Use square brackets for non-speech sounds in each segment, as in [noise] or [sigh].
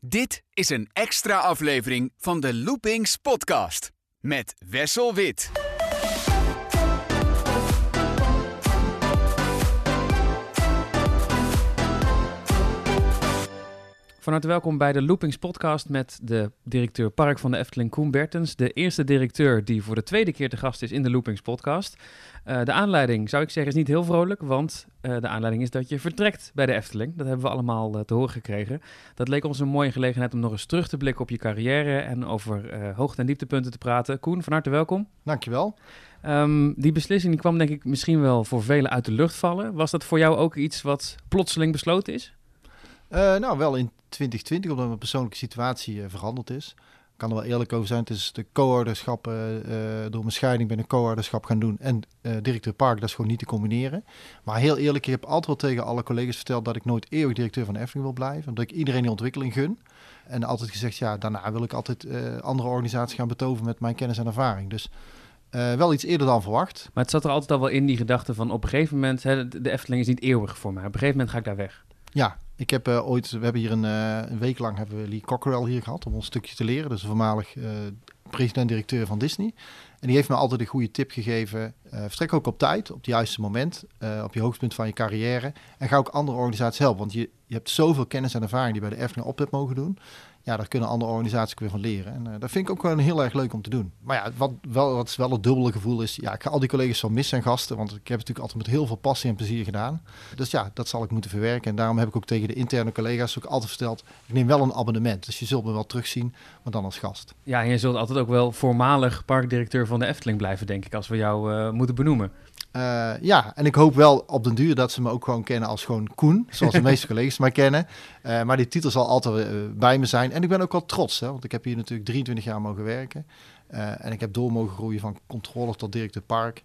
Dit is een extra aflevering van de Loopings podcast met Wessel Wit. Van harte welkom bij de Loopings podcast met de directeur Park van de Efteling, Koen Bertens. De eerste directeur die voor de tweede keer te gast is in de Loopings podcast. Uh, de aanleiding, zou ik zeggen, is niet heel vrolijk, want uh, de aanleiding is dat je vertrekt bij de Efteling. Dat hebben we allemaal uh, te horen gekregen. Dat leek ons een mooie gelegenheid om nog eens terug te blikken op je carrière en over hoogte- en dieptepunten te praten. Koen, van harte welkom. Dankjewel. Um, die beslissing die kwam denk ik misschien wel voor velen uit de lucht vallen. Was dat voor jou ook iets wat plotseling besloten is? nou, wel in 2020, omdat mijn persoonlijke situatie veranderd is ik kan er wel eerlijk over zijn. Het is de co-ouderschap, uh, door mijn scheiding ben ik co-ouderschap gaan doen. En directeur park, dat is gewoon niet te combineren. Maar heel eerlijk, ik heb altijd wel tegen alle collega's verteld dat ik nooit eeuwig directeur van de Efteling wil blijven. Omdat ik iedereen die ontwikkeling gun. En altijd gezegd, ja, daarna wil ik altijd andere organisaties gaan betoven met mijn kennis en ervaring. Dus wel iets eerder dan verwacht. Maar het zat er altijd al wel in, die gedachte van op een gegeven moment, hè, de Efteling is niet eeuwig voor mij. Op een gegeven moment ga ik daar weg. Ja, ik heb uh, ooit, we hebben hier een, uh, een, week lang hebben we Lee Cockerell hier gehad om ons stukje te leren. Dus voormalig uh, president-directeur van Disney. En die heeft me altijd een goede tip gegeven. vertrek ook op tijd, op het juiste moment, op je hoogtepunt van je carrière. En ga ook andere organisaties helpen. Want je, je hebt zoveel kennis en ervaring die bij de Efteling op hebt mogen doen ja, daar kunnen andere organisaties ook weer van leren. En uh, dat vind ik ook wel heel erg leuk om te doen. Maar ja, wat, wel, wat wel het dubbele gevoel is, ja, ik ga al die collega's zo missen en gasten, want ik heb het natuurlijk altijd met heel veel passie en plezier gedaan. Dus ja, dat zal ik moeten verwerken. En daarom heb ik ook tegen de interne collega's ook altijd verteld, ik neem wel een abonnement. Dus je zult me wel terugzien, maar dan als gast. Ja, en je zult altijd ook wel voormalig parkdirecteur van de Efteling blijven, denk ik, als we jou uh, moeten benoemen. Uh, ja, en ik hoop wel op den duur dat ze me ook gewoon kennen als gewoon Koen, zoals de [laughs] meeste collega's mij kennen. Uh, maar die titel zal altijd uh, bij me zijn. En ik ben ook wel trots, hè, want ik heb hier natuurlijk 23 jaar mogen werken. en ik heb door mogen groeien van controller tot directeur park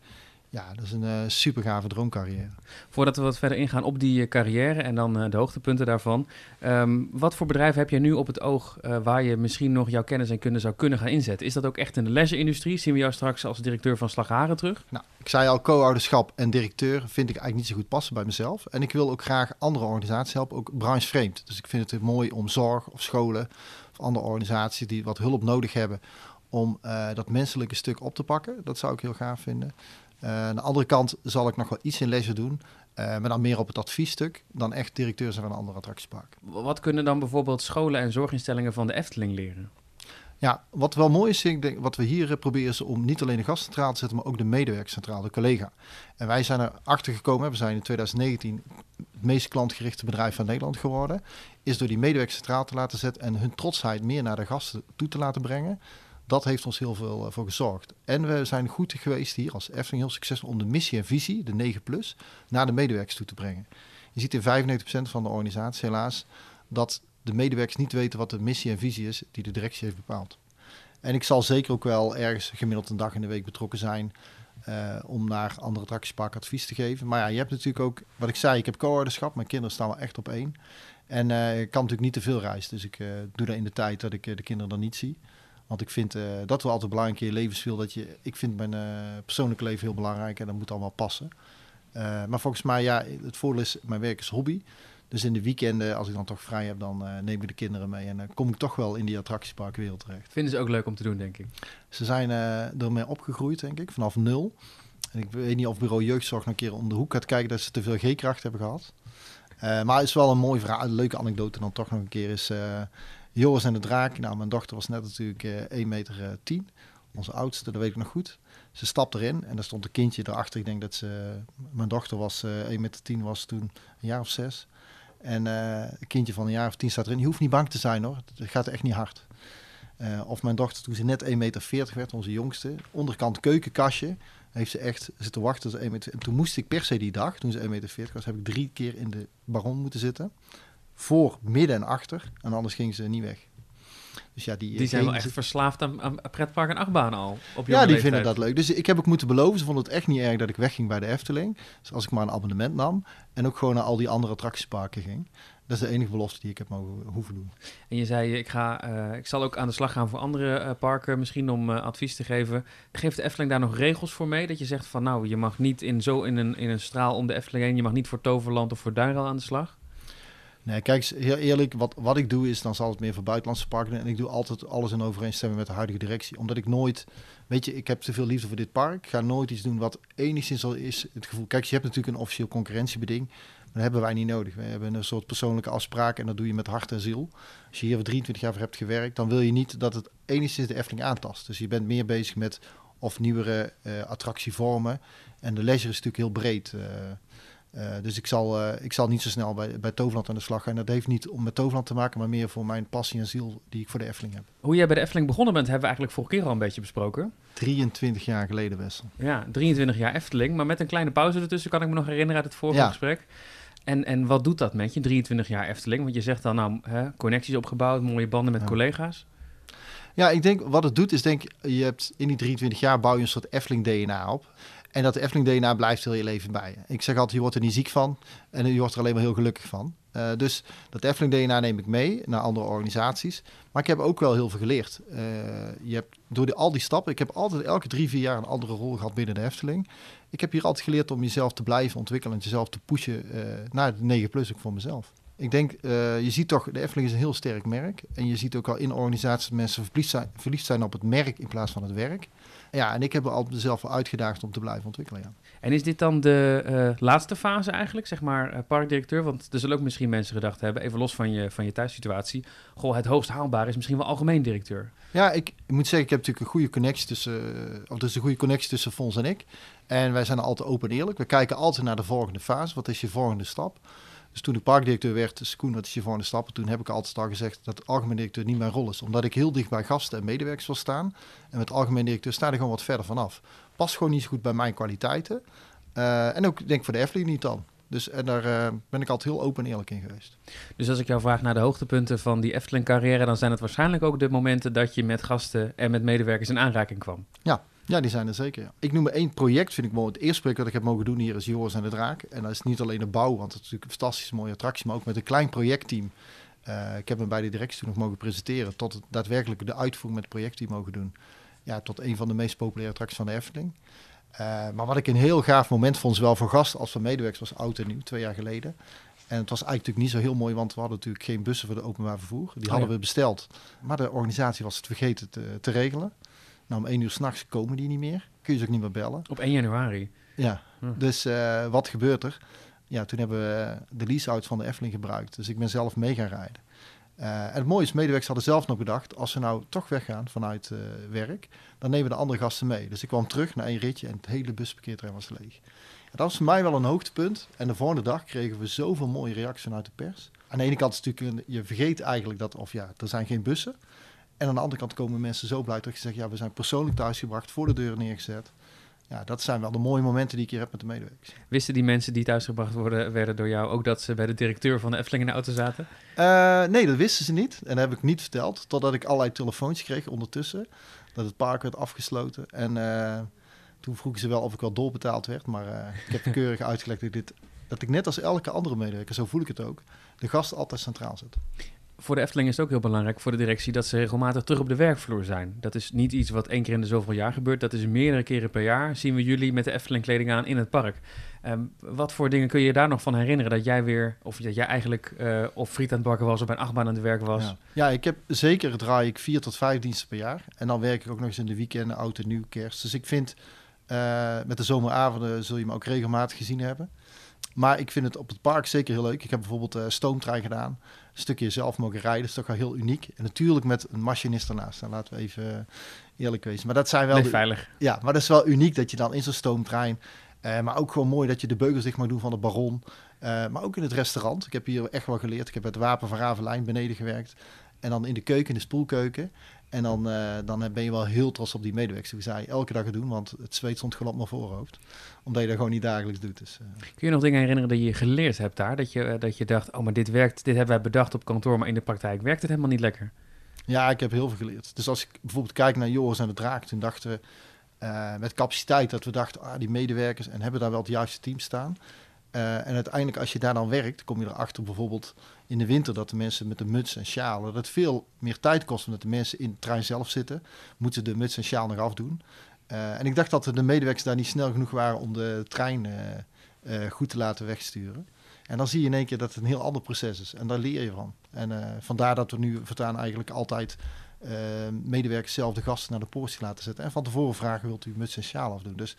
ja, dat is een uh, super gave droomcarrière. Voordat we wat verder ingaan op die uh, carrière en dan uh, de hoogtepunten daarvan. Um, wat voor bedrijven heb je nu op het oog waar je misschien nog jouw kennis en kunde zou kunnen gaan inzetten? Is dat ook echt in de leisure-industrie? Zien we jou straks als directeur van Slagharen terug? Nou, ik zei al, co-ouderschap en directeur vind ik eigenlijk niet zo goed passen bij mezelf. En ik wil ook graag andere organisaties helpen, ook branchevreemd. Dus ik vind het mooi om zorg of scholen of andere organisaties die wat hulp nodig hebben om dat menselijke stuk op te pakken. Dat zou ik heel gaaf vinden. Uh, aan de andere kant zal ik nog wel iets in lezen doen. Uh, maar dan meer op het adviesstuk dan echt directeur zijn van een andere attractiepark. Wat kunnen dan bijvoorbeeld scholen en zorginstellingen van de Efteling leren? Ja, wat wel mooi is, ik denk, wat we hier proberen is om niet alleen de gast centraal te zetten, maar ook de medewerker centraal, de collega. En wij zijn erachter gekomen, we zijn in 2019 het meest klantgerichte bedrijf van Nederland geworden, is door die medewerker centraal te laten zetten en hun trotsheid meer naar de gasten toe te laten brengen dat heeft ons heel veel uh, voor gezorgd. En we zijn goed geweest hier als Efteling heel succesvol om de missie en visie, de 9 plus, naar de medewerkers toe te brengen. Je ziet in 95% van de organisatie helaas dat de medewerkers niet weten wat de missie en visie is die de directie heeft bepaald. En ik zal zeker ook wel ergens gemiddeld een dag in de week betrokken zijn uh, om naar andere attractieparken advies te geven. Maar ja, je hebt natuurlijk ook, wat ik zei, ik heb co-ouderschap. Mijn kinderen staan wel echt op één. En uh, ik kan natuurlijk niet te veel reizen. Dus ik doe dat in de tijd dat ik de kinderen dan niet zie. Want ik vind uh, dat wel altijd belangrijk in je levenswiel. Dat je, ik vind mijn uh, persoonlijke leven heel belangrijk en dat moet allemaal passen. Uh, maar volgens mij, ja, het voordeel is, mijn werk is hobby. Dus in de weekenden, als ik dan toch vrij heb, dan neem ik de kinderen mee. En dan kom ik toch wel in die attractieparkwereld terecht. Vinden ze ook leuk om te doen, denk ik? Ze zijn ermee opgegroeid, denk ik, vanaf nul. En ik weet niet of bureau jeugdzorg nog een keer om de hoek gaat kijken dat ze te veel G-kracht hebben gehad. maar het is wel een mooi verhaal, een leuke anekdote dan toch nog een keer is... Joris en de Draak. Nou, mijn dochter was net natuurlijk uh, 1 meter uh, 10. Onze oudste, dat weet ik nog goed. Ze stapt erin en er stond een kindje erachter. Ik denk dat ze, mijn dochter was uh, 1 meter 10, was toen een jaar of zes. En een kindje van een jaar of tien staat erin. Je hoeft niet bang te zijn hoor, het gaat echt niet hard. Of mijn dochter toen ze net 1 meter 40 werd, onze jongste, onderkant keukenkastje, heeft ze echt zitten wachten. Ze 1 meter, en toen moest ik per se die dag, toen ze 1 meter 40 was, heb ik drie keer in de baron moeten zitten voor, midden en achter. En anders gingen ze niet weg. Dus ja, die, die zijn wel echt verslaafd aan, aan pretpark en achtbaan al. Op ja, die leeftijd. vinden dat leuk. Dus ik heb ook moeten beloven. Ze vonden het echt niet erg dat ik wegging bij de Efteling. Dus als ik maar een abonnement nam. En ook gewoon naar al die andere attractieparken ging. Dat is de enige belofte die ik heb mogen hoeven doen. En je zei, ik, ga, uh, ik zal ook aan de slag gaan voor andere uh, parken, misschien om uh, advies te geven. Geeft de Efteling daar nog regels voor mee? Dat je zegt van nou, je mag niet in, zo in een, in een straal om de Efteling heen, je mag niet voor Toverland of voor Duinrail aan de slag? Nee, kijk, heel eerlijk, wat, wat ik doe is, dan zal het meer voor buitenlandse parken. En ik doe altijd alles in overeenstemming met de huidige directie. Omdat ik nooit, weet je, ik heb te veel liefde voor dit park. Ik ga nooit iets doen wat enigszins al is het gevoel. Kijk, je hebt natuurlijk een officieel concurrentiebeding. Maar dat hebben wij niet nodig. We hebben een soort persoonlijke afspraak en dat doe je met hart en ziel. Als je hier voor 23 jaar voor hebt gewerkt, dan wil je niet dat het enigszins de Efteling aantast. Dus je bent meer bezig met of nieuwere uh, attractievormen. En de leisure is natuurlijk heel breed. Uh, uh, dus ik zal, uh, ik zal niet zo snel bij, bij Toverland aan de slag gaan. Dat heeft niet om met Toverland te maken, maar meer voor mijn passie en ziel die ik voor de Efteling heb. Hoe jij bij de Efteling begonnen bent, hebben we eigenlijk vorige keer al een beetje besproken. 23 jaar geleden, Wessel. Ja, 23 jaar Efteling, maar met een kleine pauze ertussen kan ik me nog herinneren uit het vorige ja. gesprek. En, en wat doet dat met je, 23 jaar Efteling? Want je zegt dan, nou, hè, connecties opgebouwd, mooie banden met ja. collega's. Ja, ik denk wat het doet is denk je hebt in die 23 jaar bouw je een soort Efteling DNA op. En dat Efteling DNA blijft heel je leven bij. Ik zeg altijd, je wordt er niet ziek van en je wordt er alleen maar heel gelukkig van. Uh, dus dat Efteling DNA neem ik mee naar andere organisaties. Maar ik heb ook wel heel veel geleerd. Uh, je hebt door de, al die stappen, ik heb altijd elke drie, vier jaar een andere rol gehad binnen de Efteling. Ik heb hier altijd geleerd om jezelf te blijven ontwikkelen en jezelf te pushen uh, naar de 9 plus ook voor mezelf. Ik denk, je ziet toch, de Efteling is een heel sterk merk. En je ziet ook al in organisaties dat mensen verliefd zijn, verliefd zijn op het merk in plaats van het werk. Ja, en ik heb er altijd mezelf uitgedaagd om te blijven ontwikkelen. Ja. En is dit dan de uh, laatste fase eigenlijk, zeg maar, uh, parkdirecteur? Want er zullen ook misschien mensen gedacht hebben, even los van je, van je thuissituatie. Goh, het hoogst haalbare is misschien wel algemeen directeur. Ja, ik, ik moet zeggen, ik heb natuurlijk een goede connectie tussen, of dus een goede connectie tussen Fons en ik. En wij zijn altijd open en eerlijk. We kijken altijd naar de volgende fase. Wat is je volgende stap? Dus toen ik parkdirecteur werd, dus Koen, wat is je volgende stap? Toen heb ik altijd al gezegd dat algemeen directeur niet mijn rol is. Omdat ik heel dicht bij gasten en medewerkers wil staan. En met algemeen directeur sta er gewoon wat verder vanaf. Past gewoon niet zo goed bij mijn kwaliteiten. Uh, en ook denk ik voor de Efteling niet dan. Dus en daar uh, ben ik altijd heel open en eerlijk in geweest. Dus als ik jou vraag naar de hoogtepunten van die Efteling-carrière... dan zijn het waarschijnlijk ook de momenten dat je met gasten en met medewerkers in aanraking kwam. Ja, ja, die zijn er zeker. Ja. Ik noem maar één project, vind ik mooi. Het eerste project dat ik heb mogen doen hier is Joris en de Draak. En dat is niet alleen de bouw, want het is natuurlijk een fantastisch mooie attractie, maar ook met een klein projectteam. Uh, ik heb me bij de directie toen nog mogen presenteren tot het daadwerkelijk de uitvoering met het projectteam mogen doen. Ja, tot een van de meest populaire attracties van de Efteling. Uh, maar wat ik een heel gaaf moment vond, zowel voor gasten als voor medewerkers, was oud en nieuw, twee jaar geleden. En het was eigenlijk niet zo heel mooi, want we hadden natuurlijk geen bussen voor de openbaar vervoer. Die hadden oh ja. we besteld. Maar de organisatie was het vergeten te, te regelen. Nou, om één uur s'nachts komen die niet meer. Kun je ze ook niet meer bellen. Op 1 januari? Ja, hm. dus uh, wat gebeurt er? Ja, toen hebben we de lease-out van de Efteling gebruikt. Dus ik ben zelf mee gaan rijden. Uh, en het mooie is, medewerkers hadden zelf nog bedacht... als ze nou toch weggaan vanuit uh, werk... dan nemen we de andere gasten mee. Dus ik kwam terug naar één ritje en het hele busparkeerterrein was leeg. En dat was voor mij wel een hoogtepunt. En de volgende dag kregen we zoveel mooie reacties vanuit de pers. Aan de ene kant is natuurlijk... Een, je vergeet eigenlijk dat... of ja, er zijn geen bussen... En aan de andere kant komen mensen zo blij dat je zegt, ja, we zijn persoonlijk thuisgebracht, voor de deur neergezet. Ja, dat zijn wel de mooie momenten die ik hier heb met de medewerkers. Wisten die mensen die thuisgebracht worden, werden door jou ook dat ze bij de directeur van de Efteling in de auto zaten? Uh, nee, dat wisten ze niet. En dat heb ik niet verteld. Totdat ik allerlei telefoontjes kreeg ondertussen. Dat het park werd afgesloten. En uh, toen vroegen ze wel of ik wel doorbetaald werd. Maar uh, ik heb [laughs] keurig uitgelegd dat ik, dit, dat ik net als elke andere medewerker, zo voel ik het ook, de gast altijd centraal zet voor de Efteling is het ook heel belangrijk voor de directie dat ze regelmatig terug op de werkvloer zijn. Dat is niet iets wat één keer in de zoveel jaar gebeurt. Dat is meerdere keren per jaar zien we jullie met de Efteling kleding aan in het park. Um, wat voor dingen kun je daar nog van herinneren? Dat jij weer, of dat jij eigenlijk uh, op friet aan het bakken was of bij een achtbaan aan het werk was? Ja. ik heb zeker draai ik vier tot vijf diensten per jaar. En dan werk ik ook nog eens in de weekenden, oud en nieuw, kerst. Dus ik vind, uh, met de zomeravonden zul je me ook regelmatig gezien hebben. Maar ik vind het op het park zeker heel leuk. Ik heb bijvoorbeeld uh, stoomtrein gedaan. Een stukje zelf mogen rijden. Dat is toch wel heel uniek. En natuurlijk met een machinist ernaast. Dan laten we even eerlijk wezen. Maar dat zijn wel... Nee, veilig. Ja, maar dat is wel uniek dat je dan in zo'n stoomtrein... Uh, maar ook gewoon mooi dat je de beugels dicht mag doen van de Baron. Uh, maar ook in het restaurant. Ik heb hier echt wel geleerd. Ik heb het Wapen van Ravelijn beneden gewerkt. En dan in de keuken, in de spoelkeuken. En dan, uh, dan ben je wel heel trots op die medewerkers. Die zei elke dag doen, want het zweet stond op mijn voorhoofd. Omdat je dat gewoon niet dagelijks doet. Dus, uh. Kun je nog dingen herinneren dat je geleerd hebt daar? Dat je, uh, dat je dacht, oh maar dit werkt, dit hebben wij bedacht op kantoor, maar in de praktijk werkt het helemaal niet lekker. Ja, ik heb heel veel geleerd. Dus als ik bijvoorbeeld kijk naar Joris en de Draak, toen dachten we met capaciteit dat we dachten, ah, die medewerkers en hebben daar wel het juiste team staan. Uh, en uiteindelijk, als je daar dan werkt, kom je erachter bijvoorbeeld in de winter dat de mensen met de muts en sjalen, dat het veel meer tijd kost omdat de mensen in de trein zelf zitten, moeten de muts en sjaal nog afdoen. Uh, en ik dacht dat de medewerkers daar niet snel genoeg waren om de trein uh, goed te laten wegsturen. En dan zie je in één keer dat het een heel ander proces is. En daar leer je van. En vandaar dat we nu voortaan eigenlijk altijd medewerkers zelf de gasten naar de portie laten zetten. En van tevoren vragen, wilt u muts en sjaal afdoen? Dus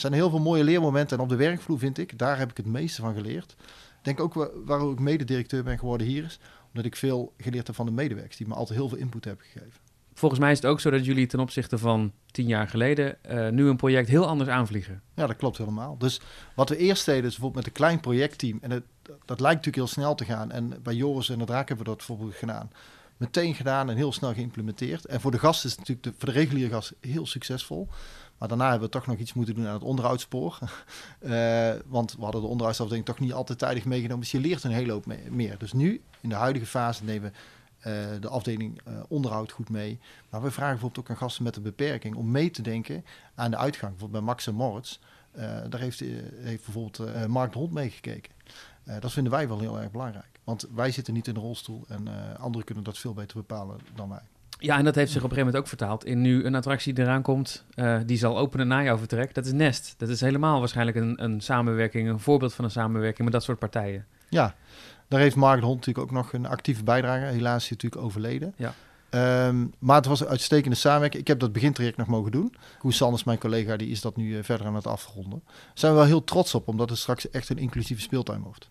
zijn heel veel mooie leermomenten. En op de werkvloer vind ik, daar heb ik het meeste van geleerd. Ik denk ook waarom ik mededirecteur ben geworden hier is, omdat ik veel geleerd heb van de medewerkers, die me altijd heel veel input hebben gegeven. Volgens mij is het ook zo dat jullie ten opzichte van tien jaar geleden uh, nu een project heel anders aanvliegen. Ja, dat klopt helemaal. Dus wat we eerst deden, is bijvoorbeeld met een klein projectteam. En het, dat lijkt natuurlijk heel snel te gaan. En bij Joris en de Draak hebben we dat bijvoorbeeld gedaan. Meteen gedaan en heel snel geïmplementeerd. En voor de gast is het natuurlijk de, voor de reguliere gast heel succesvol. Maar daarna hebben we toch nog iets moeten doen aan het onderhoudspoor. uh, [laughs] want we hadden de onderhoudsafdeling toch niet altijd tijdig meegenomen. Dus je leert een hele hoop meer. Dus nu, in de huidige fase, nemen we uh, de afdeling uh, onderhoud goed mee. Maar we vragen bijvoorbeeld ook aan gasten met een beperking om mee te denken aan de uitgang. Bijvoorbeeld bij Max en Moritz. daar heeft, heeft bijvoorbeeld Mark de Hond meegekeken. dat vinden wij wel heel erg belangrijk. Want wij zitten niet in de rolstoel en anderen kunnen dat veel beter bepalen dan wij. Ja, en dat heeft zich op een gegeven moment ook vertaald in nu een attractie die eraan komt. Uh, die zal openen na jouw vertrek. Dat is Nest. Dat is helemaal waarschijnlijk een, een samenwerking, een voorbeeld van een samenwerking met dat soort partijen. Ja, daar heeft Mark de Hond natuurlijk ook nog een actieve bijdrage. Helaas is hij natuurlijk overleden. Ja. Um, maar het was een uitstekende samenwerking. Ik heb dat begintraject nog mogen doen. Koes Sanders, mijn collega, die is dat nu uh, verder aan het afronden. Daar zijn we wel heel trots op, omdat het straks echt een inclusieve speeltuin wordt.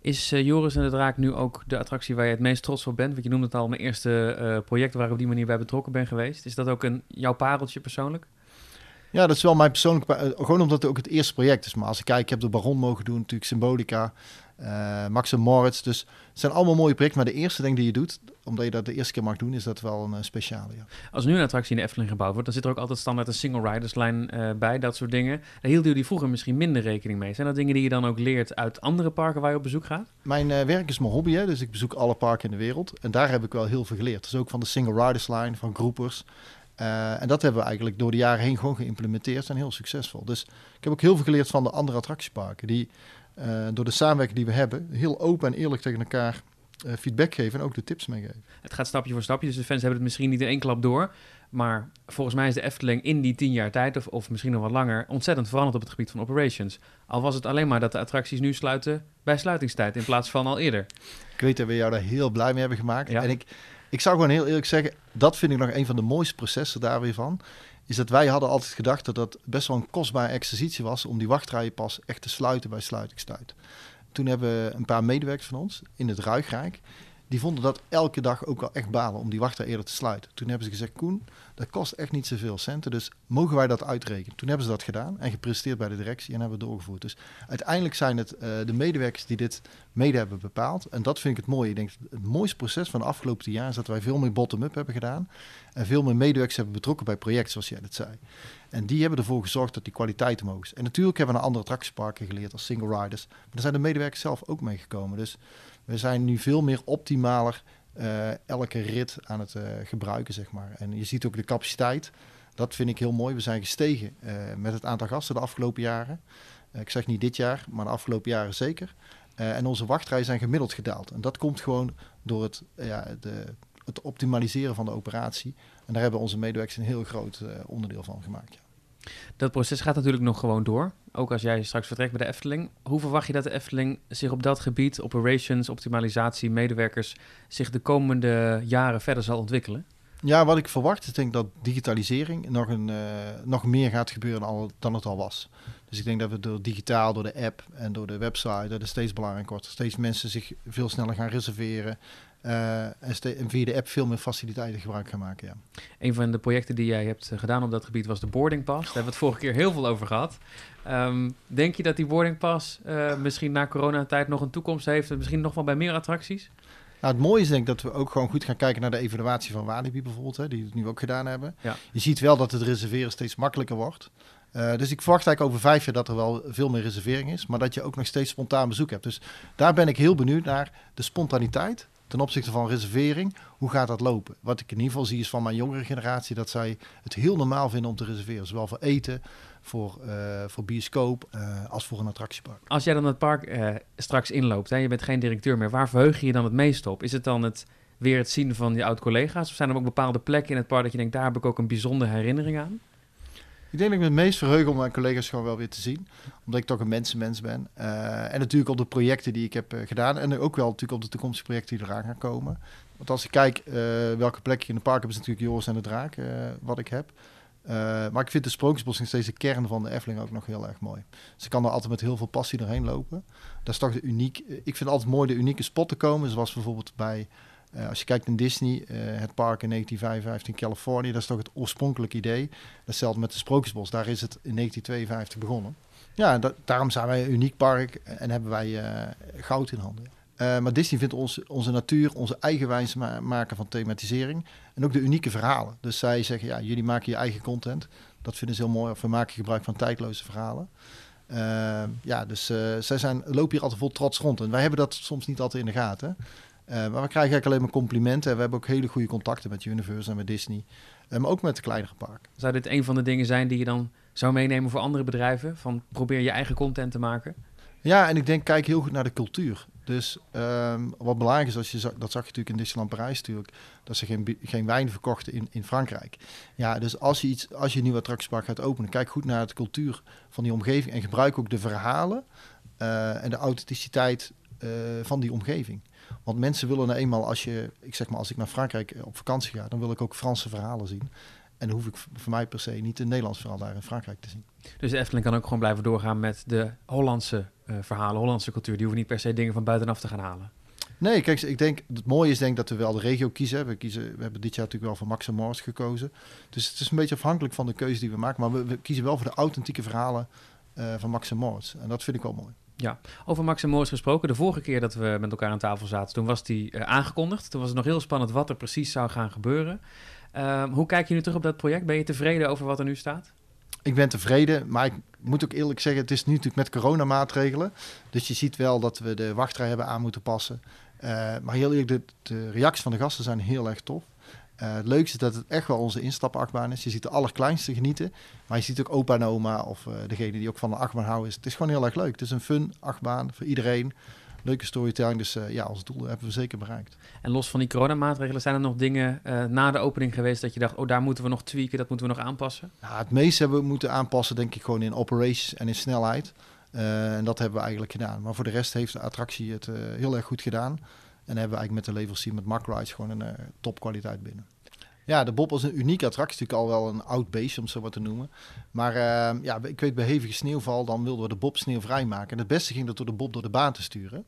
Is uh, Joris en de Draak nu ook de attractie waar je het meest trots op bent? Want je noemde het al, mijn eerste uh, project waar ik op die manier bij betrokken ben geweest. Is dat ook een, jouw pareltje persoonlijk? Ja, dat is wel mijn persoonlijke... Gewoon omdat het ook het eerste project is. Maar als ik kijk, ik heb de Baron mogen doen, natuurlijk Symbolica, uh, Max en Moritz. Dus het zijn allemaal mooie projecten. Maar de eerste ding die je doet, omdat je dat de eerste keer mag doen, is dat wel een uh, speciale. Ja. Als nu een attractie in de Efteling gebouwd wordt, dan zit er ook altijd standaard een single riderslijn uh, bij, dat soort dingen. Daar hielden jullie vroeger misschien minder rekening mee. Zijn dat dingen die je dan ook leert uit andere parken waar je op bezoek gaat? Mijn werk is mijn hobby, hè, dus ik bezoek alle parken in de wereld. En daar heb ik wel heel veel geleerd. Dus ook van de single riderslijn, van groepers. Uh, en dat hebben we eigenlijk door de jaren heen gewoon geïmplementeerd en heel succesvol. Dus ik heb ook heel veel geleerd van de andere attractieparken. Die uh, door de samenwerking die we hebben, heel open en eerlijk tegen elkaar uh, feedback geven en ook de tips meegeven. Het gaat stapje voor stapje, dus de fans hebben het misschien niet in één klap door. Maar volgens mij is de Efteling in die tien jaar tijd, of, of misschien nog wat langer, ontzettend veranderd op het gebied van operations. Al was het alleen maar dat de attracties nu sluiten bij sluitingstijd in plaats van al eerder. Ik weet dat we jou daar heel blij mee hebben gemaakt. Ja. En ik, ik zou gewoon heel eerlijk zeggen, dat vind ik nog een van de mooiste processen daar weer van. Is dat wij hadden altijd gedacht dat dat best wel een kostbare exercitie was om die wachtrijen pas echt te sluiten bij sluitingstijd. Toen hebben een paar medewerkers van ons in het Ruigrijk, die vonden dat elke dag ook wel echt balen om die wachtrij eerder te sluiten. Toen hebben ze gezegd, Koen, dat kost echt niet zoveel centen, dus mogen wij dat uitrekenen? Toen hebben ze dat gedaan en gepresenteerd bij de directie en hebben we doorgevoerd. Dus uiteindelijk zijn het uh, de medewerkers die dit mede hebben bepaald. En dat vind ik het mooie. Denk, het mooiste proces van de afgelopen jaar is dat wij veel meer bottom-up hebben gedaan. En veel meer medewerkers hebben betrokken bij projecten, zoals jij dat zei. En die hebben ervoor gezorgd dat die kwaliteit omhoog is. En natuurlijk hebben we naar andere attractieparken geleerd als single riders. Maar daar zijn de medewerkers zelf ook meegekomen. Dus we zijn nu veel meer optimaler uh, elke rit aan het uh, gebruiken, zeg maar. En je ziet ook de capaciteit. Dat vind ik heel mooi. We zijn gestegen uh, met het aantal gasten de afgelopen jaren. ik zeg niet dit jaar, maar de afgelopen jaren zeker. en onze wachtrijen zijn gemiddeld gedaald. En dat komt gewoon door het, ja, de, het optimaliseren van de operatie. En daar hebben onze medewerkers een heel groot onderdeel van gemaakt. Ja. Dat proces gaat natuurlijk nog gewoon door. Ook als jij straks vertrekt bij de Efteling. Hoe verwacht je dat de Efteling zich op dat gebied, operations, optimalisatie, medewerkers, zich de komende jaren verder zal ontwikkelen? Ja, wat ik verwacht is denk dat digitalisering nog, een, uh, nog meer gaat gebeuren dan, dan het al was. Dus ik denk dat we door digitaal, door de app en door de website, dat het steeds belangrijker wordt. Steeds mensen zich veel sneller gaan reserveren. Uh, en, via de app veel meer faciliteiten gebruik gaan maken. Ja. Een van de projecten die jij hebt eh, gedaan op dat gebied was de boarding pass. Daar hebben we het vorige keer heel veel over gehad. Um, denk je dat die boarding pass uh, misschien na coronatijd nog een toekomst heeft? En misschien nog wel bij meer attracties? Nou, het mooie is denk ik dat we ook gewoon goed gaan kijken naar de evaluatie van Walibi bijvoorbeeld, hè, die het nu ook gedaan hebben. Ja. Je ziet wel dat het reserveren steeds makkelijker wordt. Uh, dus ik verwacht eigenlijk over vijf jaar dat er wel veel meer reservering is, maar dat je ook nog steeds spontaan bezoek hebt. Dus daar ben ik heel benieuwd naar de spontaniteit ten opzichte van reservering, hoe gaat dat lopen? Wat ik in ieder geval zie is van mijn jongere generatie dat zij het heel normaal vinden om te reserveren. Zowel voor eten, voor, uh, voor bioscoop, uh, als voor een attractiepark. Als jij dan het park uh, straks inloopt, hè, je bent geen directeur meer, waar verheug je je dan het meest op? Is het dan het, weer het zien van je oud-collega's? Of zijn er ook bepaalde plekken in het park dat je denkt, daar heb ik ook een bijzondere herinnering aan? Ik denk dat ik me het meest verheug om mijn collega's gewoon wel weer te zien. Omdat ik toch een mensenmens ben. Uh, en natuurlijk op de projecten die ik heb uh, gedaan. En ook wel natuurlijk op de toekomstige projecten die eraan gaan komen. Want als ik kijk uh, welke plekje in de park heb, is natuurlijk Joris en de Draak wat ik heb. maar ik vind de Sprookjesbos nog steeds de kern van de Efteling ook nog heel erg mooi. Ik kan er altijd met heel veel passie doorheen lopen. Dat is toch de uniek. Ik vind het altijd mooi de unieke spot te komen. Zoals bijvoorbeeld bij uh, als je kijkt naar Disney, uh, het park in 1955 in Californië, dat is toch het oorspronkelijke idee. Datzelfde met de Sprookjesbos, daar is het in 1952 begonnen. Ja, daarom zijn wij een uniek park en hebben wij uh, goud in handen. maar Disney vindt ons, onze natuur, onze eigen wijze ma maken van thematisering en ook de unieke verhalen. Dus zij zeggen, ja, jullie maken je eigen content. Dat vinden ze heel mooi. Of we maken gebruik van tijdloze verhalen. ja, dus zij zijn, lopen hier altijd vol trots rond. En wij hebben dat soms niet altijd in de gaten. Maar we krijgen eigenlijk alleen maar complimenten. We hebben ook hele goede contacten met Universal en met Disney. Uh, maar ook met de kleinere parken. Zou dit een van de dingen zijn die je dan zou meenemen voor andere bedrijven? Van probeer je eigen content te maken? Ja, en ik denk kijk heel goed naar de cultuur. Dus um, wat belangrijk is, als je, dat zag je natuurlijk in Disneyland Parijs natuurlijk, dat ze geen, geen wijn verkochten in, in Frankrijk. Ja, dus als je, iets, als je een nieuw attractiepark gaat openen, kijk goed naar de cultuur van die omgeving en gebruik ook de verhalen uh, en de authenticiteit van die omgeving. Want mensen willen nou eenmaal, als, je, ik zeg maar, als ik naar Frankrijk eh, op vakantie ga, dan wil ik ook Franse verhalen zien. En dan hoef ik voor mij per se niet een Nederlands verhaal daar in Frankrijk te zien. Dus de Efteling kan ook gewoon blijven doorgaan met de Hollandse uh, verhalen, Hollandse cultuur. Die hoeven niet per se dingen van buitenaf te gaan halen. Nee, kijk, ik denk, het mooie is denk dat we wel de regio kiezen. We, kiezen, we hebben dit jaar natuurlijk wel voor Max en Morris gekozen. Dus het is een beetje afhankelijk van de keuze die we maken. Maar we, we kiezen wel voor de authentieke verhalen uh, van Max en Morris. En dat vind ik wel mooi. Ja, over Max en Morris gesproken. De vorige keer dat we met elkaar aan tafel zaten, toen was die uh, aangekondigd. Toen was het nog heel spannend wat er precies zou gaan gebeuren. Uh, hoe kijk je nu terug op dat project? Ben je tevreden over wat er nu staat? Ik ben tevreden, maar ik moet ook eerlijk zeggen, het is nu natuurlijk met coronamaatregelen. Dus je ziet wel dat we de wachtrij hebben aan moeten passen. Uh, maar heel eerlijk, de, de reacties van de gasten zijn heel erg tof. Uh, het leukste is dat het echt wel onze instapachtbaan is. Je ziet de allerkleinste genieten. Maar je ziet ook opa en oma of uh, degene die ook van de achtbaan houden. Het is gewoon heel erg leuk. Het is een fun achtbaan voor iedereen. Leuke storytelling. Dus uh, ja, ons doel hebben we zeker bereikt. En los van die coronamaatregelen, zijn er nog dingen na de opening geweest dat je dacht, oh daar moeten we nog tweaken, dat moeten we nog aanpassen? Ja, het meeste hebben we moeten aanpassen, denk ik, gewoon in operations en in snelheid. en dat hebben we eigenlijk gedaan. Maar voor de rest heeft de attractie het heel erg goed gedaan. En hebben we eigenlijk met de levels met Mack Rides gewoon een topkwaliteit binnen. Ja, de Bob was een unieke attractie. Natuurlijk al wel een oud beestje, om zo wat te noemen. Maar uh, ja, ik weet, bij hevige sneeuwval, dan wilden we de Bob sneeuwvrij maken. En het beste ging dat door de Bob door de baan te sturen.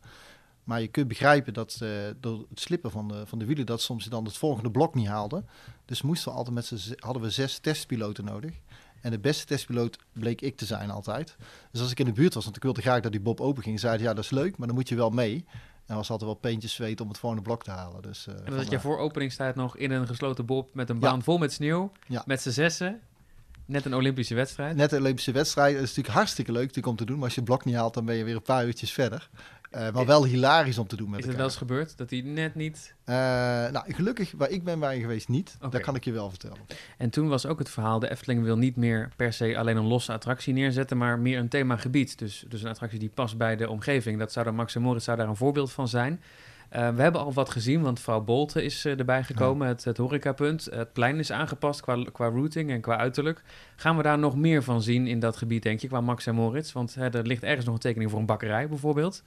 Maar je kunt begrijpen dat uh, door het slippen van de, van de wielen, dat soms dan het volgende blok niet haalde. Dus moesten we altijd met z'n, hadden we zes testpiloten nodig. En de beste testpiloot bleek ik te zijn altijd. Dus als ik in de buurt was, want ik wilde graag dat die Bob open ging, zei hij, ja, dat is leuk, maar dan moet je wel mee. En was altijd wel peentjes zweet om het volgende blok te halen. Dus, uh, en dat je voor openingstijd nog in een gesloten bob met een baan ja. vol met sneeuw, ja. met z'n zessen. Net een Olympische wedstrijd. Net een Olympische wedstrijd. Dat is natuurlijk hartstikke leuk om te doen. Maar als je het blok niet haalt, dan ben je weer een paar uurtjes verder. Uh, maar wel hilarisch om te doen met Is elkaar. het wel eens gebeurd dat hij net niet... Uh, nou, gelukkig, waar ik ben bij geweest niet. Okay. Dat kan ik je wel vertellen. En toen was ook het verhaal... de Efteling wil niet meer per se alleen een losse attractie neerzetten... maar meer een themagebied. Dus, dus een attractie die past bij de omgeving. Dat zou dan Max Moritz zou daar een voorbeeld van zijn. Uh, we hebben al wat gezien, want mevrouw Bolte is uh, erbij gekomen, ja. het, het horecapunt. Het plein is aangepast qua, qua routing en qua uiterlijk. Gaan we daar nog meer van zien in dat gebied, denk je, qua Max en Moritz? Want hè, er ligt ergens nog een tekening voor een bakkerij bijvoorbeeld.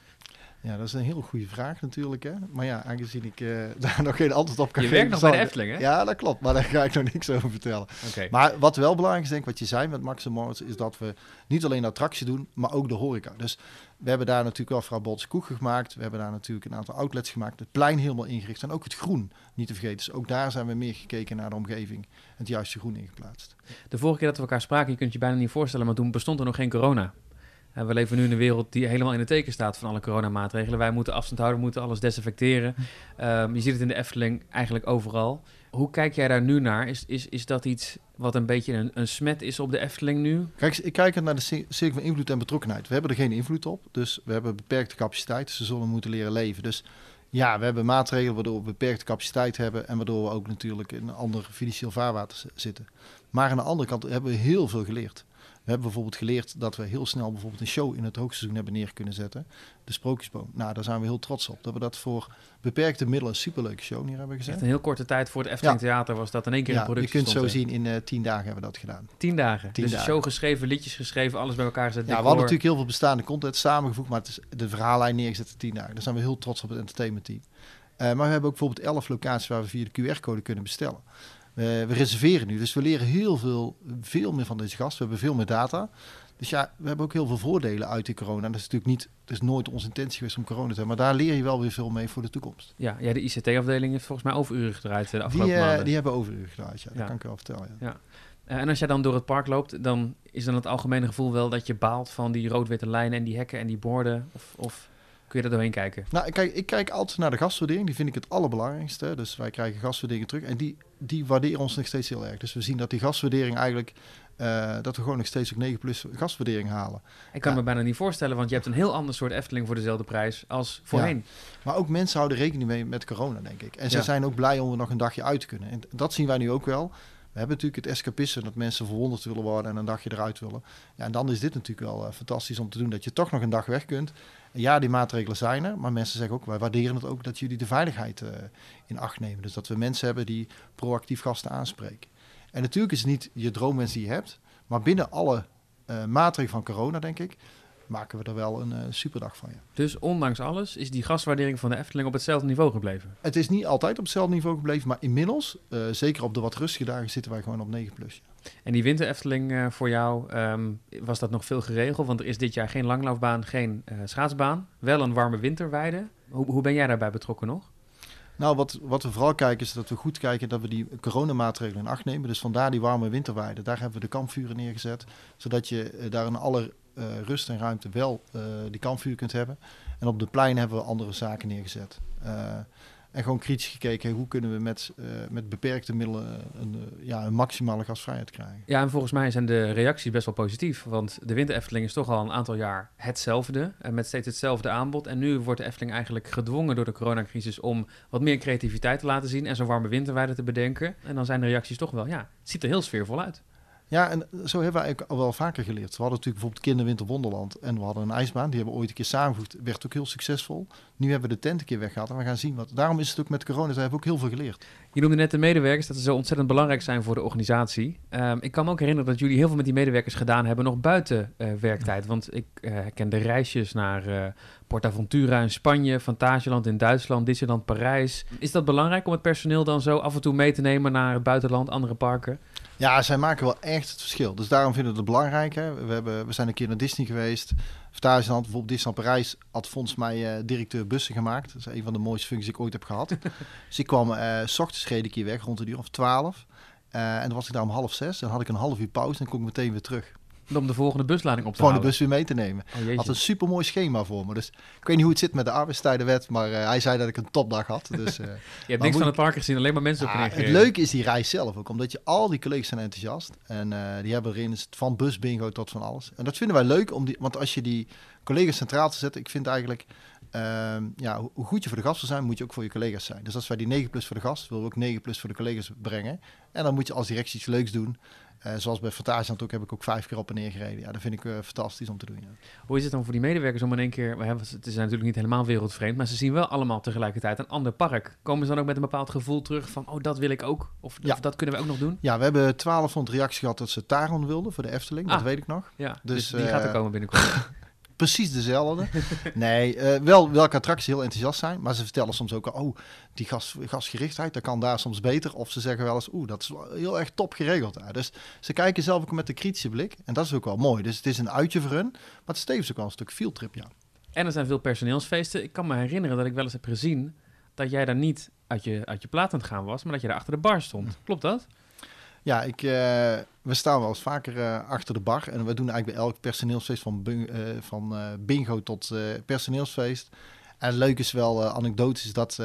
Ja, dat is een heel goede vraag natuurlijk. Hè? Maar ja, aangezien ik uh, [laughs] daar nog geen antwoord op kan je geven... Je werkt nog bij de Efteling, hè? Ja, dat klopt. Maar daar ga ik nog niks over vertellen. Okay. Maar wat wel belangrijk is, denk ik, wat je zei met Max en Moritz... is dat we niet alleen de attractie doen, maar ook de horeca. Dus we hebben daar natuurlijk wel vrouw Boltse koeken gemaakt. We hebben daar natuurlijk een aantal outlets gemaakt. Het plein helemaal ingericht. En ook het groen niet te vergeten. Dus ook daar zijn we meer gekeken naar de omgeving. En het juiste groen ingeplaatst. De vorige keer dat we elkaar spraken, je kunt je bijna niet voorstellen... maar toen bestond er nog geen corona. We leven nu in een wereld die helemaal in het teken staat van alle coronamaatregelen. Wij moeten afstand houden, we moeten alles desinfecteren. Um, je ziet het in de Efteling eigenlijk overal. Hoe kijk jij daar nu naar? Is, is, is dat iets wat een beetje een, een smet is op de Efteling nu? Kijk, ik kijk naar de cirkel van invloed en betrokkenheid. We hebben er geen invloed op, dus we hebben beperkte capaciteit. Dus we zullen moeten leren leven. Dus ja, we hebben maatregelen waardoor we beperkte capaciteit hebben... en waardoor we ook natuurlijk in een ander financieel vaarwater zitten. Maar aan de andere kant hebben we heel veel geleerd. We hebben bijvoorbeeld geleerd dat we heel snel bijvoorbeeld een show in het hoogseizoen hebben neer kunnen zetten. De Sprookjesboom. Nou, daar zijn we heel trots op. Dat we dat voor beperkte middelen een superleuke show neer hebben gezet. Echt een heel korte tijd voor het Efteling Theater was dat in één keer ja, in productie je kunt stond, zo zien, in eh, tien dagen hebben we dat gedaan. Tien dagen. Tien dus dagen. show geschreven, liedjes geschreven, alles bij elkaar gezet. Ja, we hadden natuurlijk heel veel bestaande content samengevoegd, maar het is de verhaallijn neergezet in tien dagen. Daar zijn we heel trots op het entertainmentteam. Eh maar we hebben ook bijvoorbeeld elf locaties waar we via de QR-code kunnen bestellen. We- we reserveren nu, dus we leren heel veel, veel meer van deze gast. We hebben veel meer data. Dus ja, we hebben ook heel veel voordelen uit die corona. Dat is natuurlijk niet, het is nooit onze intentie geweest om corona te hebben, maar daar leer je wel weer veel mee voor de toekomst. Ja, ja, de ICT-afdeling heeft volgens mij overuren gedraaid eh, de afgelopen Die, eh, maanden. die hebben overuur gedraaid, ja, dat Ja. kan ik wel vertellen. Ja. Eh, en als jij dan door het park loopt, dan is dan het algemene gevoel wel dat je baalt van die rood-witte lijnen en die hekken en die borden? Of, of kun je er doorheen kijken? Nou, ik kijk, ik kijk altijd naar de gastwaardering. Die vind ik het allerbelangrijkste. hè. Dus wij krijgen gastwaarderingen terug. En die, die waarderen ons nog steeds heel erg. Dus we zien dat die gastwaardering eigenlijk... eh, dat we gewoon nog steeds ook 9 plus gastwaardering halen. Ik kan Ja. me bijna niet voorstellen, want je hebt een heel ander soort Efteling voor dezelfde prijs als voorheen. Maar ook mensen houden rekening mee met corona, denk ik. En ze Ja. zijn ook blij om er nog een dagje uit te kunnen. En dat zien wij nu ook wel. We hebben natuurlijk het escapisme dat mensen verwonderd willen worden en een dagje eruit willen. Ja, en dan is dit natuurlijk wel eh, fantastisch om te doen dat je toch nog een dag weg kunt. Ja, die maatregelen zijn er, maar mensen zeggen ook, wij waarderen het ook dat jullie de veiligheid eh, in acht nemen. Dus dat we mensen hebben die proactief gasten aanspreken. En natuurlijk is het niet je droomwens die je hebt, maar binnen alle eh, maatregelen van corona, denk ik, maken we er wel een eh, superdag van. Ja. Dus ondanks alles is die gastwaardering van de Efteling op hetzelfde niveau gebleven. Het is niet altijd op hetzelfde niveau gebleven, maar inmiddels, eh, zeker op de wat rustige dagen, zitten wij gewoon op 9 plus. En die winter Efteling eh, voor jou, ehm, was dat nog veel geregeld? Want er is dit jaar geen langlaufbaan, geen schaatsbaan. Wel een warme winterweide. Hoe, hoe ben jij daarbij betrokken nog? Nou, wat, wat we vooral kijken is dat we goed kijken dat we die coronamaatregelen in acht nemen. Dus vandaar die warme winterweide. Daar hebben we de kampvuren neergezet, zodat je eh, daar in alle eh, rust en ruimte wel eh, die kampvuur kunt hebben. En op de plein hebben we andere zaken neergezet. En gewoon kritisch gekeken, hoe kunnen we met, eh, met beperkte middelen een, eh, ja, een maximale gasvrijheid krijgen. Ja, en volgens mij zijn de reacties best wel positief. Want de winter Efteling is toch al een aantal jaar hetzelfde. En met steeds hetzelfde aanbod. En nu wordt de Efteling eigenlijk gedwongen door de coronacrisis om wat meer creativiteit te laten zien. En zo'n warme winterweide te bedenken. En dan zijn de reacties toch wel, ja, het ziet er heel sfeervol uit. Ja, en zo hebben wij eigenlijk al wel vaker geleerd. We hadden natuurlijk bijvoorbeeld Kinderwinter Wonderland en we hadden een ijsbaan. Die hebben we ooit een keer samengevoegd. Werd ook heel succesvol. Nu hebben we de tent een keer weggehaald en we gaan zien wat. Daarom is het ook met corona. Hebben ook heel veel geleerd. Je noemde net de medewerkers, dat ze zo ontzettend belangrijk zijn voor de organisatie. Ehm, ik kan me ook herinneren dat jullie heel veel met die medewerkers gedaan hebben, nog buiten eh, werktijd. Want ik eh ken de reisjes naar eh PortAventura in Spanje, Fantasieland in Duitsland, Disneyland Parijs. Is dat belangrijk om het personeel dan zo af en toe mee te nemen naar het buitenland, andere parken? Ja, zij maken wel echt het verschil. Dus daarom vinden we het belangrijk. Hè. We, hebben, we zijn een keer naar Disney geweest. Fantasieland, bijvoorbeeld Disneyland Parijs had volgens mij eh, directeur bussen gemaakt. Dat is een van de mooiste functies die ik ooit heb gehad. [laughs] dus ik kwam, eh, s ochtends reed ik hier weg rond een uur of twaalf. Eh, en dan was ik daar om half zes. Dan had ik een half uur pauze en kon ik meteen weer terug. Om de volgende buslading op te Gewoon de bus weer mee te nemen. Oh, had een super mooi schema voor me. Dus ik weet niet hoe het zit met de arbeidstijdenwet, maar eh, hij zei dat ik een topdag had. Dus, [laughs] eh, Je hebt niks van het park gezien, alleen maar mensen op ja, en het neer gereden. leuke is die reis zelf ook, omdat je al die collega's zijn enthousiast. En eh, die hebben erin van bus bingo tot van alles. En dat vinden wij leuk, om die, want als je die collega's centraal te zetten, ik vind eigenlijk, ehm, ja, hoe- hoe goed je voor de gast wil zijn, moet je ook voor je collega's zijn. Dus als wij die 9 plus voor de gast, willen we ook 9 plus voor de collega's brengen. En dan moet je als directie iets leuks doen. Eh, zoals bij Fantasieland ook heb ik ook vijf keer op en neer gereden. Ja, dat vind ik eh, fantastisch om te doen. Ja. Hoe is het dan voor die medewerkers om in één keer... We hebben, het is natuurlijk niet helemaal wereldvreemd... maar ze zien wel allemaal tegelijkertijd een ander park. Komen ze dan ook met een bepaald gevoel terug van... oh, dat wil ik ook? Of, Ja. of dat kunnen we ook nog doen? Ja, we hebben 1200 reacties gehad dat ze Taron wilden voor de Efteling. Dat Ah. weet ik nog. Ja, Dus, dus, die gaat er eh, komen binnenkort. [laughs] Precies dezelfde. nee, eh, wel welke attracties heel enthousiast zijn. Maar ze vertellen soms ook, al, oh, die gas, gasgerichtheid, dat kan daar soms beter. Of ze zeggen wel eens, oeh, dat is heel erg top geregeld daar. Dus ze kijken zelf ook met een kritische blik. En dat is ook wel mooi. Dus het is een uitje voor hun. Maar het is tevens ook wel een stuk fieldtrip, ja. en er zijn veel personeelsfeesten. Ik kan me herinneren dat ik wel eens heb gezien... dat jij daar niet uit je, uit je plaat aan het gaan was... maar dat je daar achter de bar stond. Klopt dat? Ja, ik, eh, we staan wel eens vaker eh, achter de bar. En we doen eigenlijk bij elk personeelsfeest van, eh, van bingo tot personeelsfeest. En leuk is wel, anekdotisch, is dat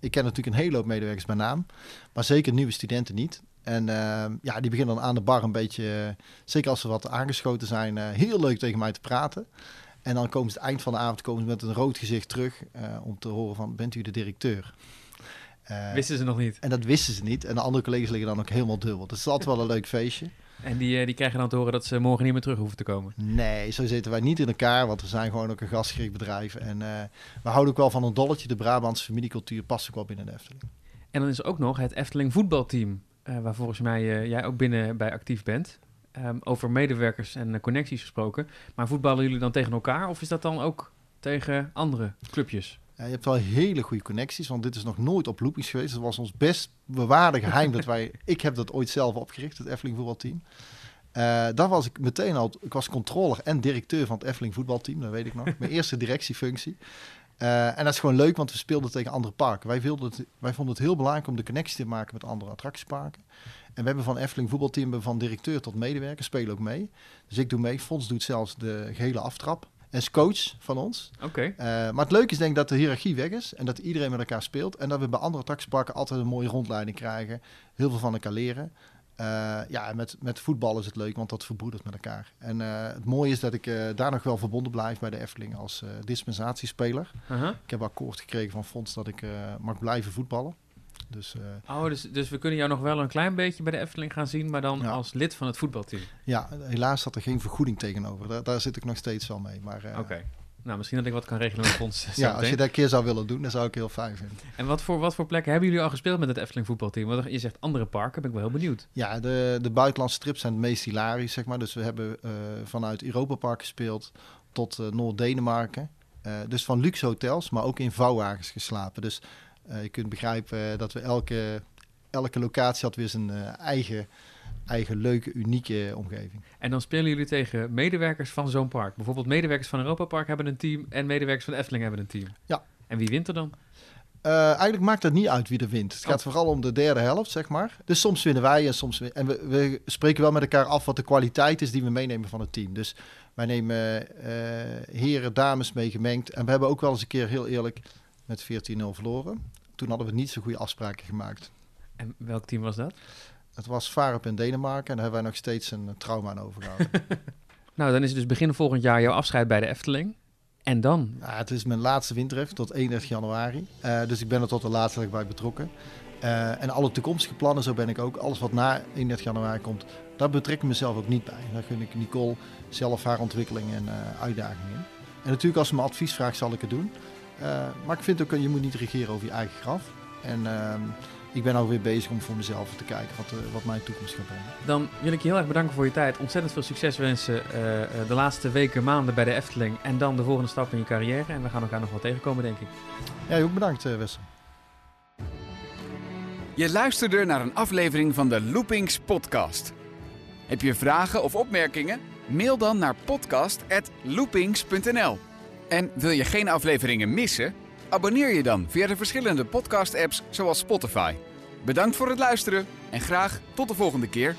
ik ken natuurlijk een hele hoop medewerkers bij naam. Maar zeker nieuwe studenten niet. En ja, die beginnen dan aan de bar een beetje, zeker als ze wat aangeschoten zijn, heel leuk tegen mij te praten. En dan komen ze het eind van de avond komen ze met een rood gezicht terug om te horen van, bent u de directeur? Eh, Wisten ze nog niet. en dat wisten ze niet. En de andere collega's liggen dan ook helemaal dubbel. Dus het is altijd wel een leuk feestje. En die, eh, die krijgen dan te horen dat ze morgen niet meer terug hoeven te komen. Nee, zo zitten wij niet in elkaar, want we zijn gewoon ook een gastgericht bedrijf. En uh, we houden ook wel van een dolletje. De Brabantse familiecultuur past ook wel binnen de Efteling. En dan is er ook nog het Efteling voetbalteam, uh, waar volgens mij jij ook binnen bij actief bent. Um, over medewerkers en connecties gesproken. Maar voetballen jullie dan tegen elkaar of is dat dan ook tegen andere clubjes? Ja, je hebt wel hele goede connecties, want dit is nog nooit op loopings geweest. Het was ons best bewaarde geheim dat wij... [laughs] Ik heb dat ooit zelf opgericht, het Efteling voetbalteam. Uh, daar was ik meteen al... Ik was controller en directeur van het Efteling voetbalteam, dat weet ik nog. Mijn eerste directiefunctie. Uh, en dat is gewoon leuk, want we speelden tegen andere parken. Wij, het, wij vonden het heel belangrijk om de connectie te maken met andere attractieparken. En we hebben van Efteling voetbalteam van directeur tot medewerker, spelen ook mee. Dus ik doe mee. Fons doet zelfs de gehele aftrap als coach van ons. Oké. Eh, maar het leuke is denk ik dat de hiërarchie weg is en dat iedereen met elkaar speelt. En dat we bij andere taxisparken altijd een mooie rondleiding krijgen. Heel veel van elkaar leren. Uh, ja, met, met voetbal is het leuk, want dat verbroedert met elkaar. En uh, het mooie is dat ik daar nog wel verbonden blijf bij de Efteling als dispensatiespeler. -huh. Ik heb akkoord gekregen van Fonds dat ik mag blijven voetballen. Dus, uh, oh, dus, dus we kunnen jou nog wel een klein beetje bij de Efteling gaan zien, maar dan als lid van het voetbalteam. Ja, helaas zat er geen vergoeding tegenover. Daar, daar zit ik nog steeds wel mee. Maar, uh, Oké. Nou, misschien dat ik wat kan regelen met fonds. ja, als je dat een keer zou willen doen, dan zou ik heel fijn vinden. En wat voor, wat voor plekken hebben jullie al gespeeld met het Efteling voetbalteam? Want je zegt andere parken, ben ik wel heel benieuwd. Ja, de, de buitenlandse trips zijn het meest hilarisch, zeg maar. Dus we hebben uh, vanuit Europa Park gespeeld tot Noord-Denemarken. dus van luxe hotels, maar ook in vouwwagens geslapen. Dus je kunt begrijpen eh, dat we elke, elke locatie had weer zijn uh, eigen, eigen leuke, unieke omgeving. En dan spelen jullie tegen medewerkers van zo'n park. Bijvoorbeeld medewerkers van Europa Park hebben een team en medewerkers van Efteling hebben een team. Ja. En wie wint er dan? Uh, eigenlijk maakt het niet uit wie er wint. Het gaat oh. vooral om de derde helft, zeg maar. Dus soms winnen wij en soms winnen... En we, we, spreken wel met elkaar af wat de kwaliteit is die we meenemen van het team. Dus wij nemen uh, heren, dames mee gemengd. En we hebben ook wel eens een keer, heel eerlijk, met 14-0 verloren. Toen hadden we niet zo goede afspraken gemaakt. En welk team was dat? Het was Varup in Denemarken en daar hebben wij nog steeds een eh, trauma aan overgehouden. [laughs] nou, dan is het dus begin volgend jaar jouw afscheid bij de Efteling. En dan? Ja, het is mijn laatste winterheft tot 31 januari. Uh, dus ik ben er tot de laatste bij betrokken. Uh, en alle toekomstige plannen, zo ben ik ook. Alles wat na 31 januari komt, daar betrek ik mezelf ook niet bij. Daar gun ik Nicole zelf haar ontwikkeling en uh, uitdagingen in. En natuurlijk als ze me advies vraagt, zal ik het doen. Uh, maar ik vind ook, je moet niet regeren over je eigen graf. En uh, ik ben alweer bezig om voor mezelf te kijken wat, uh, wat mijn toekomst gaat brengen. Dan wil ik je heel erg bedanken voor je tijd. Ontzettend veel succes wensen uh, de laatste weken, maanden bij de Efteling. En dan de volgende stap in je carrière. En we gaan elkaar nog wel tegenkomen, denk ik. Ja, ook bedankt, Wessel. Je luisterde naar een aflevering van de Loopings podcast. Heb je vragen of opmerkingen? Mail dan naar podcast.loopings.nl En wil je geen afleveringen missen? Abonneer je dan via de verschillende podcast-apps zoals Spotify. Bedankt voor het luisteren en graag tot de volgende keer.